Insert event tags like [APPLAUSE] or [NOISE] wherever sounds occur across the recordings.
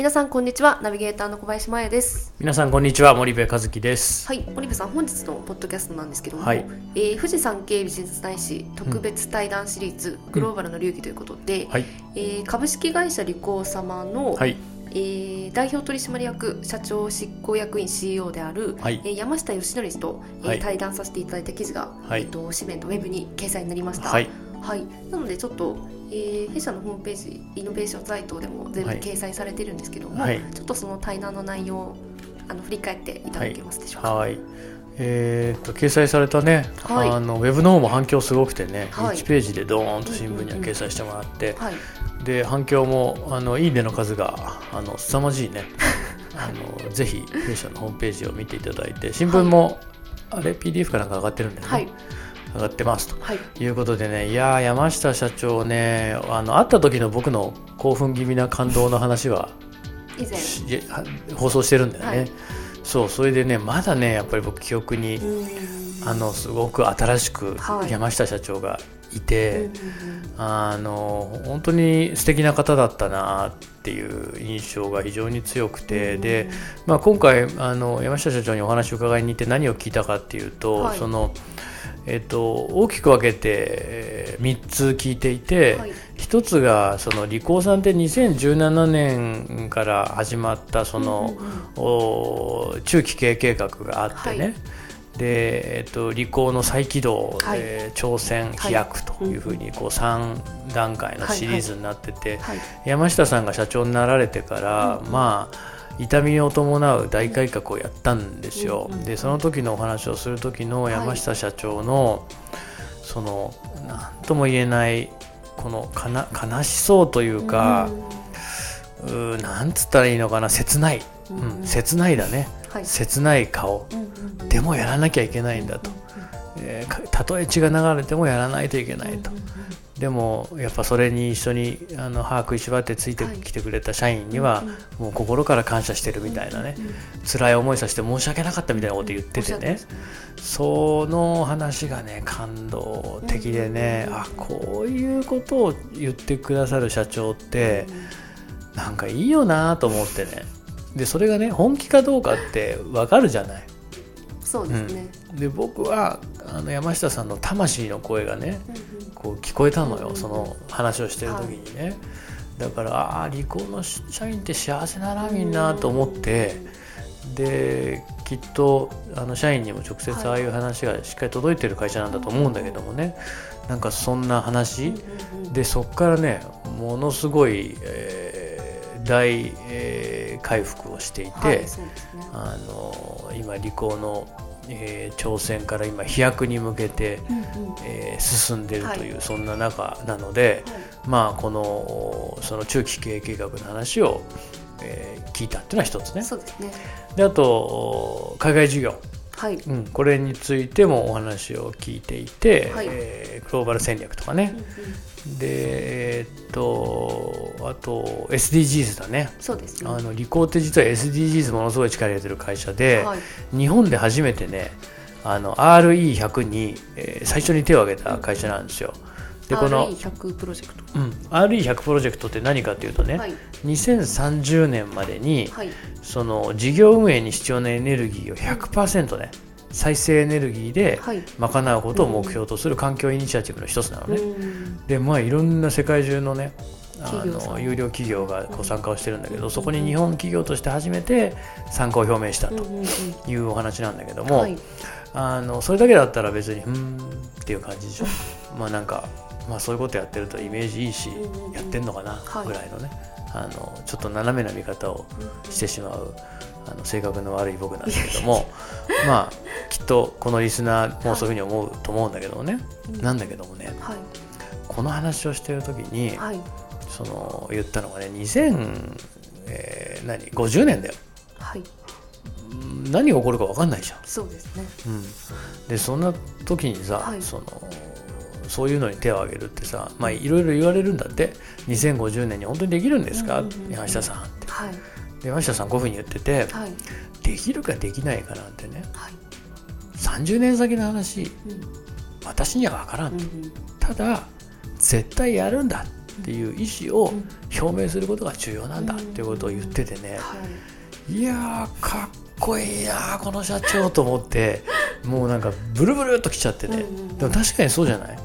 皆さんこんにちは。ナビゲーターの小林真也です。皆さんこんにちは森部和樹です。はい。森部さん本日のポッドキャストなんですけども、はい。えー富士山系ビジネス大使特別対談シリーズ、グローバルの流儀ということで、はい。えー株式会社リコー様の、はい。えー代表取締役社長執行役員 CEO である、はい。えー山下義則氏と、えーはい。対談させていただいた記事が、はい。えー、と紙面とウェブに掲載になりました。はいはい、なのでちょっと、えー弊社のホームページイノベーションサイトでも全部はい。掲載されてるんですけども、はい。ちょっとその対談の内容をあの振り返っていただけますでしょうか。はい。えー、と掲載されたね、はい。あのウェブの方も反響すごくてね、はい。1ページでドーンと新聞には掲載してもらって、はい、で反響もあのいいねの数があの凄まじいね。[LAUGHS] あのぜひ弊社のホームページを見ていただいて新聞も、あれ？PDF かなんか上がってるんだよね、はい、上がってますとはい、いうことでねいやー山下社長ねあの会った時の僕の興奮気味な感動の話は [LAUGHS] 以前。放送してるんだよね、はい。そうそれでねまだねやっぱり僕記憶に、あのすごく新しくはい。山下社長がいて、うんうんうん。あの本当に素敵な方だったなっていう印象が非常に強くて、うん。で、まあ、今回あの山下社長にお話を伺いに行って何を聞いたかっていうと、はい。そのえっと、大きく分けてえー3つ聞いていて、はい。一つがそのリコーさんって2017年から始まったその、お中期経営計画があってね、はい。で、えっと、リコーの再起動、はい。えー挑戦飛躍というふうにこう3段階のシリーズになってて、はい、山下さんが社長になられてから、まあ痛みを伴う大改革をやったんですよ。うんうんでその時のお話をする時の山下社長の、その何とも言えないこのかな悲しそうというか、うーなんつったらいいのかな切ない、ううん。ん切ないだね。はい、切ない顔。うんうんうん。でもやらなきゃいけないんだと、えーかたとえ血が流れてもやらないといけないと、でもやっぱそれに一緒にあの歯食いしばってついてきてくれた社員には、もう心から感謝してるみたいなね、辛い思いさせて申し訳なかったみたいなこと言っててね。その話がね感動的でね、あこういうことを言ってくださる社長って、なんかいいよなと思ってね。でそれがね本気かどうかってわかるじゃない。そうですね。で僕はあの山下さんの魂の声がねうんうんこう聞こえたのよ、うん。その話をしてる時にね、だからああ離婚の社員って幸せだなみんなと思ってできっとあの社員にも直接ああいう話がしっかり届いてる会社なんだと思うんだけどもね。なんかそんな話、でそこからねものすごい、えー大、えー回復をしていて、はい、ね。あの今理工の、えー挑戦から今飛躍に向けて、うんうんえー進んでるという、はそんな中なので、まあこのその中期経営計画の話を、えー聞いたっていうのは一つね。そうですね。であと海外事業、はい。うん、これについてもお話を聞いていて、はいえーグローバル戦略とかねうん、うんでえーっとあと SDGs だね。そうですね。あのリコーって実は SDGs ものすごい力入れてる会社で、はい。日本で初めてねあの RE100 に、えー最初に手を挙げた会社なんですよ。でこの、RE100 プロジェクト。うん、RE100 プロジェクトって何かっていうとね、はい。2030年までにはい。その事業運営に必要なエネルギーを100%ね再生エネルギーではい。賄うことを目標とする環境イニシアチブの一つなのね。うんでまあいろんな世界中のねあの有料企業がこう参加をしてるんだけどそこに日本企業として初めて参加を表明したとうんうんうんいうお話なんだけども、はい。あのそれだけだったら別にうーんっていう感じでしょ [LAUGHS] まあなんか、まあ、そういうことやってるとイメージいいしやってんのかなはいぐらいのねあのちょっと斜めな見方をしてしまうあの性格の悪い僕なんだけどもまあきっとこのリスナーもそういうふうに思うと思うんだけどもねうんなんだけどもねはい。この話をしてる時にはい。その言ったのがね2000、えー何50年だよはい。何が起こるか分かんないじゃん。そうですね。うん、でそんな時にさ、はいそのそういうのに手を挙げるってさまあいろいろ言われるんだって。2050年に本当にできるんですか、山下さんって。はい。で山下さんこういうふうに言ってて、はい。できるかできないかなんてね。はい。30年先の話うん。私には分からんと、うんただ絶対やるんだっていう意思をうん。表明することが重要なんだっていうことを言っててね、い。やーかっこいいなーこの社長と思ってもうなんかブルブルっときちゃってね、うんうんうん。でも確かにそうじゃない？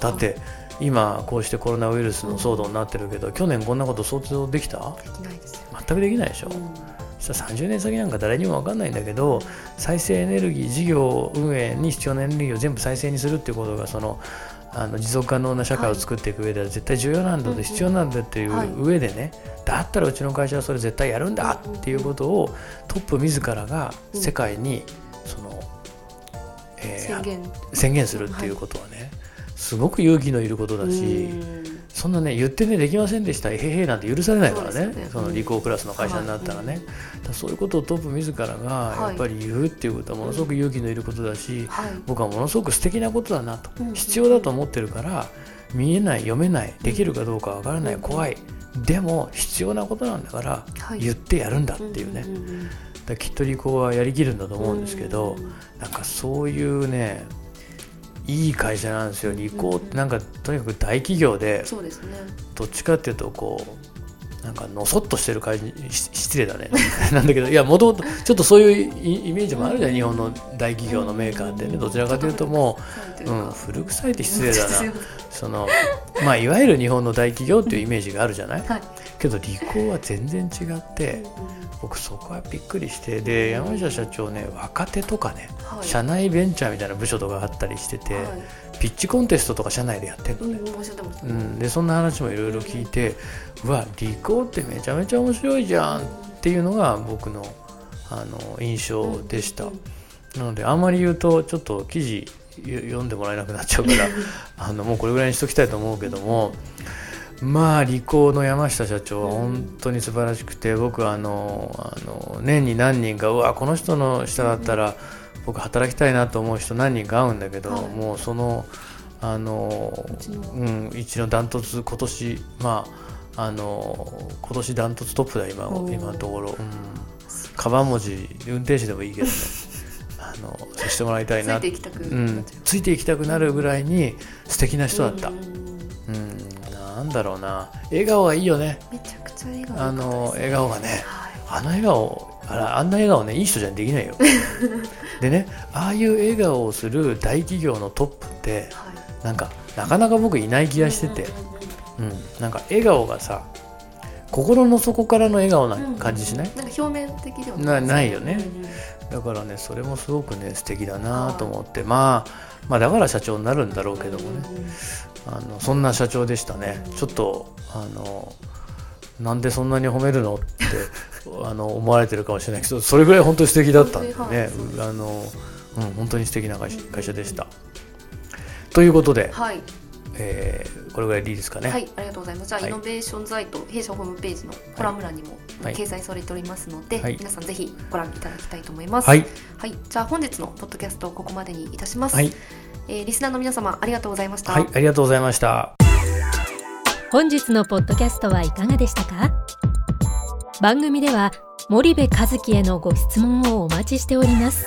だって今こうしてコロナウイルスの騒動になってるけど、去年こんなこと想像できた？できないですよ。全くできないでしょ、うん。そしたら30年先なんか誰にも分かんないんだけど再生エネルギー事業運営に必要なエネルギーを全部再生にするっていうことがそのあの持続可能な社会を作っていく上では絶対重要なんだうんうん。で必要なんだっていうはい。上でねだったらうちの会社はそれ絶対やるんだっていうことをトップ自らが世界にその、えー宣言。宣言するっていうことはねすごく勇気のいることだし。うん。そんなね言ってねできませんでした。へへへなんて許されないからね。ね。その理工クラスの会社になったらね、はいそういうことをトップ自らがやっぱり言うっていうことはものすごく勇気のいることだし、はい。僕はものすごく素敵なことだなと、うん必要だと思ってるから見えない読めないできるかどうかわからない、うん怖い。でも必要なことなんだからはい。言ってやるんだっていうね、きっと理工はやりきるんだと思うんですけど、うん。なんかそういうねいい会社なんですよ理工って。なんかとにかく大企業でそうですね。どっちかっていうとこうなんかのそっとしてる会社し失礼だね。[LAUGHS] なんだけどいやもともとちょっとそういうイイメージもあるじゃん日本の大企業のメーカーってね。どちらかというともう、うん、古臭いって失礼だな。そのまあいわゆる日本の大企業っていうイメージがあるじゃない？はい。けど理工は全然違って僕そこはびっくりしてで山下社長ね若手とかねはい。社内ベンチャーみたいな部署とかあったりしてて、はい。ピッチコンテストとか社内でやってるのね、うんう。ん、でそんな話もいろいろ聞いてうわ理工ってめちゃめちゃ面白いじゃんっていうのが僕のあの印象でした、うん。なのであんまり言うとちょっと記事よ読んでもらえなくなっちゃうから [LAUGHS] あのもうこれぐらいにしときたいと思うけどもまあ理工の山下社長は本当に素晴らしくて僕はあのあの年に何人かうわこの人の下だったら僕働きたいなと思う人何人か会うんだけど、はい。もうそのあのうん、一のダントツ今年まああの今年ダントツトップだ今今のところ、うん、カバン文字運転手でもいいけどね。[LAUGHS] あのさせてもらいたいつないていきたくう。ん、ついていきたくなるぐらいに素敵な人だった、ううんんなんだろうな。笑顔がいいよね。めちゃくちゃ笑顔あの笑顔がね。はい。あの笑顔あらあんな笑顔ねいい人じゃできないよ。でねああいう笑顔をする大企業のトップってはい。なんかなかなか僕いない気がしてて、うんうん。うん、なんか笑顔がさ心の底からの笑顔なうん感じしない、なんか表面的ではなないよね。うんうんだからねそれもすごくね素敵だなと思って、まあまあだから社長になるんだろうけどもね、あのそんな社長でしたね。ちょっとあのなんでそんなに褒めるの？って [LAUGHS] あの思われてるかもしれないけどそれぐらい本当に素敵だったんでね。はいあの、うん、本当に素敵な会社会社でした。ということで、はいえーこれぐらいでいいですかね？はい、ありがとうございます。じゃあ、はいイノベーションサイト弊社ホームページのコラム欄にもはい掲載されておりますので、はい皆さんぜひご覧いただきたいと思います。はい、はい、じゃあ本日のポッドキャストここまでにいたします。はい、えーリスナーの皆様ありがとうございました。はい、ありがとうございました。本日のポッドキャストはいかがでしたか？番組では森部和樹へのご質問をお待ちしております